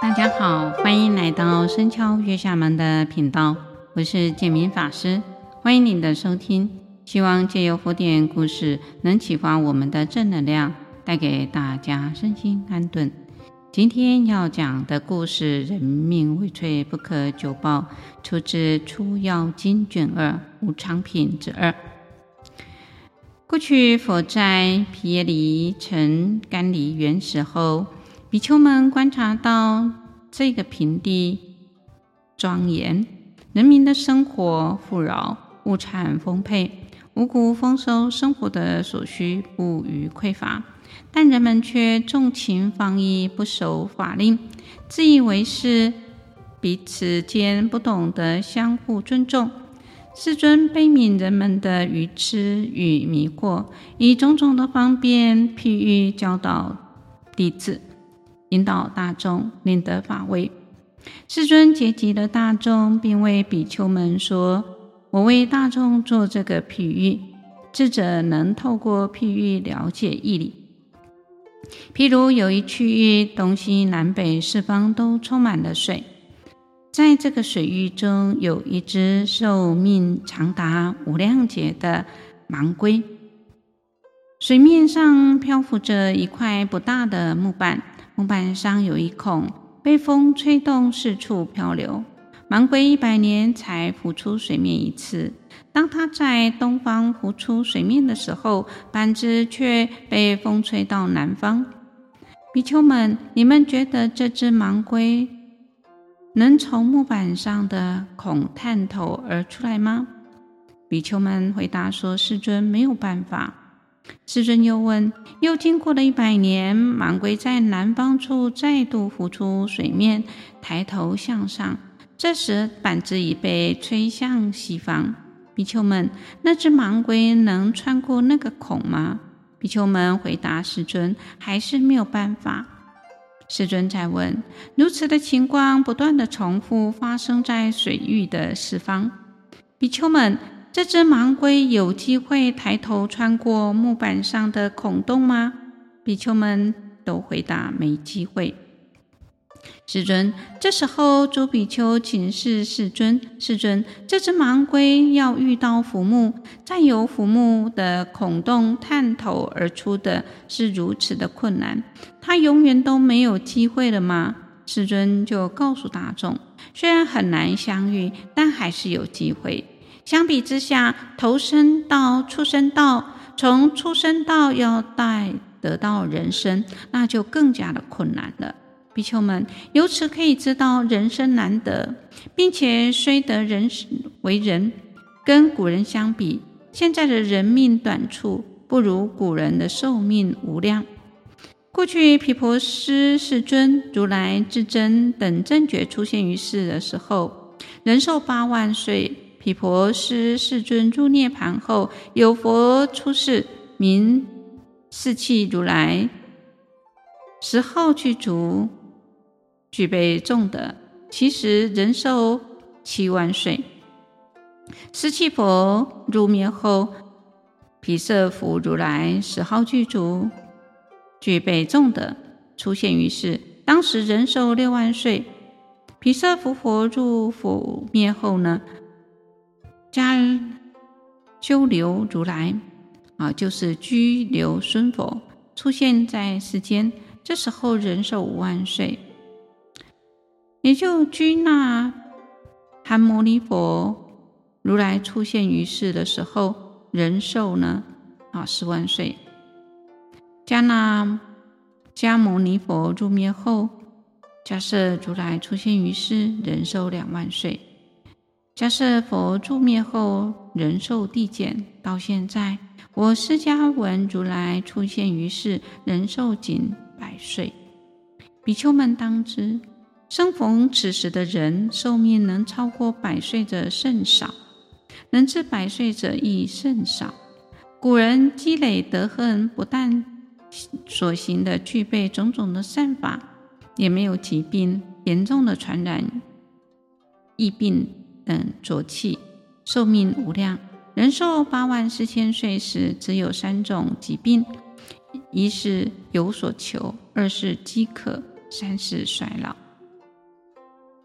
大家好，欢迎来到深敲月下门的频道，我是建明法师，欢迎您的收听。希望借由佛典故事，能启发我们的正能量，带给大家身心安顿。今天要讲的故事，人命未脆不可久报，出自《出妖经》卷二无常品之二。过去佛在毗耶离城甘梨园时候。比丘们观察到这个平地庄严，人民的生活富饶，物产丰沛，五谷丰收，生活的所需不虞匮乏。但人们却纵情放逸，不守法令，自以为是，彼此间不懂得相互尊重。世尊悲悯人们的愚痴与迷惑，以种种的方便譬喻教导弟子。引导大众，令得法位。世尊结集了大众，并为比丘们说：“我为大众做这个譬喻，智者能透过譬喻了解义理。譬如有一区域，东西南北四方都充满了水，在这个水域中有一只寿命长达无量劫的盲龟，水面上漂浮着一块不大的木板。”木板上有一孔，被风吹动，四处漂流。盲龟一百年才浮出水面一次。当它在东方浮出水面的时候，板子却被风吹到南方。比丘们，你们觉得这只盲龟能从木板上的孔探头而出来吗？比丘们回答说：“世尊，没有办法。”世尊又问：又经过了一百年，盲龟在南方处再度浮出水面，抬头向上。这时板子已被吹向西方。比丘们，那只盲龟能穿过那个孔吗？比丘们回答世尊：还是没有办法。世尊再问：如此的情况不断地重复发生在水域的四方。比丘们。这只盲龟有机会抬头穿过木板上的孔洞吗？比丘们都回答没机会。世尊，这时候诸比丘请示世尊：世尊，这只盲龟要遇到浮木，再由浮木的孔洞探头而出的是如此的困难，它永远都没有机会了吗？世尊就告诉大众：虽然很难相遇，但还是有机会。相比之下，投生到出生道，从出生道要带得到人生，那就更加的困难了。比丘们，由此可以知道人生难得，并且虽得人为人，跟古人相比，现在的人命短促，不如古人的寿命无量。过去毗婆尸世尊、如来至真等正觉出现于世的时候，人寿八万岁。毗婆尸世尊入涅槃后，有佛出世，名释契如来，十号具足，具备众德，其实人寿七万岁。释契佛入灭后，毗舍佛如来十号具足，具备众德，出现于世，当时人寿六万岁。毗舍佛佛入佛灭后呢？迦鸠留如来啊，就是居留孙佛出现在世间，这时候人寿五万岁。也就居那含牟尼佛如来出现于世的时候，人寿呢啊十万岁。迦那迦牟尼佛入灭后，迦叶如来出现于世，人寿两万岁。假设佛住灭后，人寿递减，到现在，我释迦文如来出现于世，人寿仅百岁。比丘们当知，生逢此时的人寿命能超过百岁者甚少，能至百岁者亦甚少。古人积累德行，不但所行的具备种种的善法，也没有疾病严重的传染疫病。等浊气，寿命无量。人寿八万四千岁时，只有三种疾病：一是有所求，二是饥渴，三是衰老。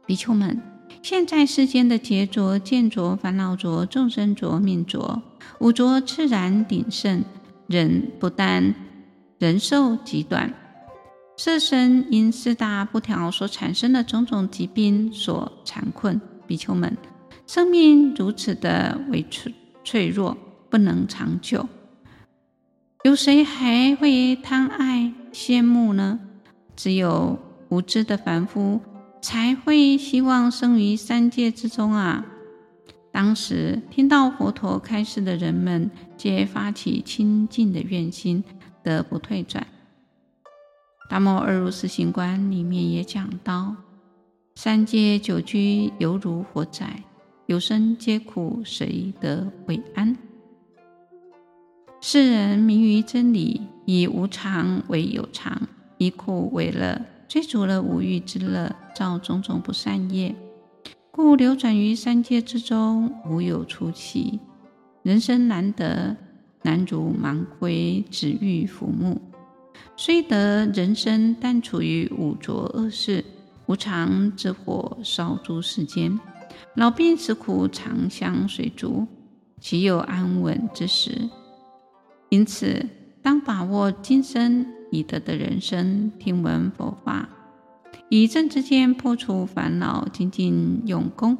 比丘们，现在世间的劫浊、见浊、烦恼浊、众生浊、命浊，五浊炽然鼎盛，人不但人寿极短，色身因四大不调所产生的种种疾病所缠困。比丘们，生命如此的微脆脆弱，不能长久。有谁还会贪爱羡慕呢？只有无知的凡夫才会希望生于三界之中啊！当时听到佛陀开示的人们，皆发起清净的愿心，得不退转。《达摩二如四行观》里面也讲到：三界久居犹如火宅，有生皆苦，谁得为安？世人迷于真理，以无常为有常，以苦为乐，追逐了五欲之乐，造种种不善业，故流转于三界之中，无有出期。人生难得，难如盲龟只欲浮木。虽得人生，但处于五浊恶世，无常之火烧诸世间，老病死苦常相随足，岂有安稳之时？因此，当把握今生已得的人生，听闻佛法，以正之间破除烦恼，精进用功，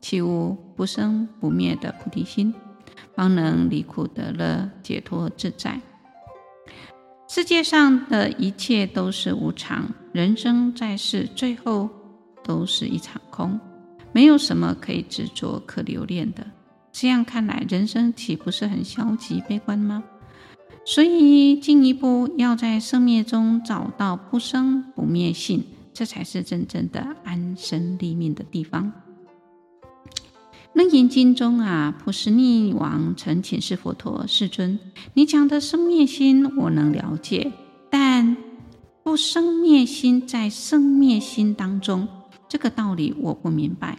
起无不生不灭的菩提心，方能离苦得乐，解脱自在。世界上的一切都是无常，人生在世，最后都是一场空，没有什么可以执着、可留恋的。这样看来，人生岂不是很消极悲观吗？所以，进一步要在生灭中找到不生不灭性，这才是真正的安身立命的地方。《楞严经》中啊，波斯匿王曾请示佛陀：“世尊，你讲的生灭心我能了解，但不生灭心在生灭心当中，这个道理我不明白。”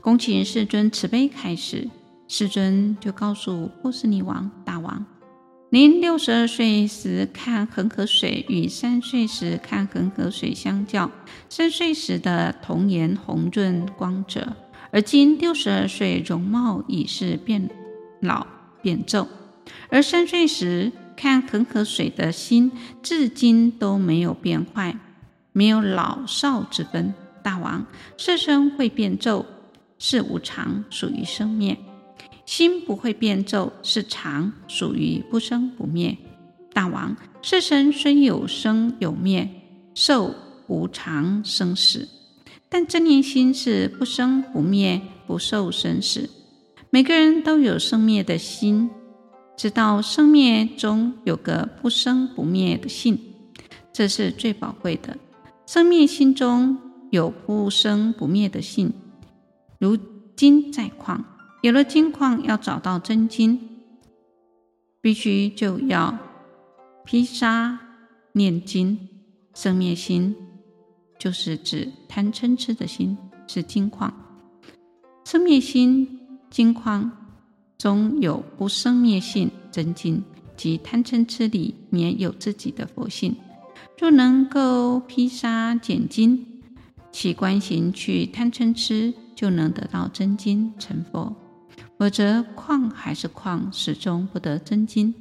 恭请世尊慈悲开始。世尊就告诉波斯匿王：“大王。”您六十二岁时看恒河水，与三岁时看恒河水相较，三岁时的童颜红润光泽，而今六十二岁，容貌已是变老变皱。而三岁时看恒河水的心，至今都没有变坏，没有老少之分。大王，色身会变皱，是无常，属于生灭。心不会变皱，是常，属于不生不灭。大王，色身虽有生有灭，受无常生死，但真念心是不生不灭，不受生死。每个人都有生灭的心，知道生灭中有个不生不灭的性，这是最宝贵的。生灭心中有不生不灭的性，如金在矿。有了金矿，要找到真金，必须就要披沙炼金。生灭心就是指贪嗔痴的心，是金矿。生灭心金矿中有不生灭性真金，即贪嗔痴里面有自己的佛性。若能够披沙拣金，起观行去贪嗔痴，就能得到真金成佛。否则，矿还是矿，始终不得真金。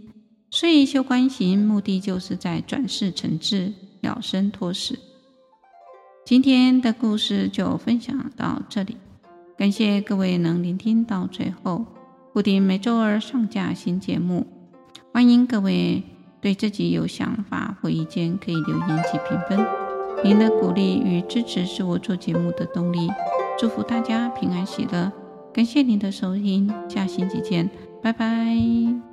所以修观行，目的就是在转世成智，了生脱死。今天的故事就分享到这里，感谢各位能聆听到最后。固定每周二上架新节目，欢迎各位对自己有想法或意见可以留言及评分。您的鼓励与支持是我做节目的动力。祝福大家平安喜乐。感谢您的收听，下星期见，拜拜。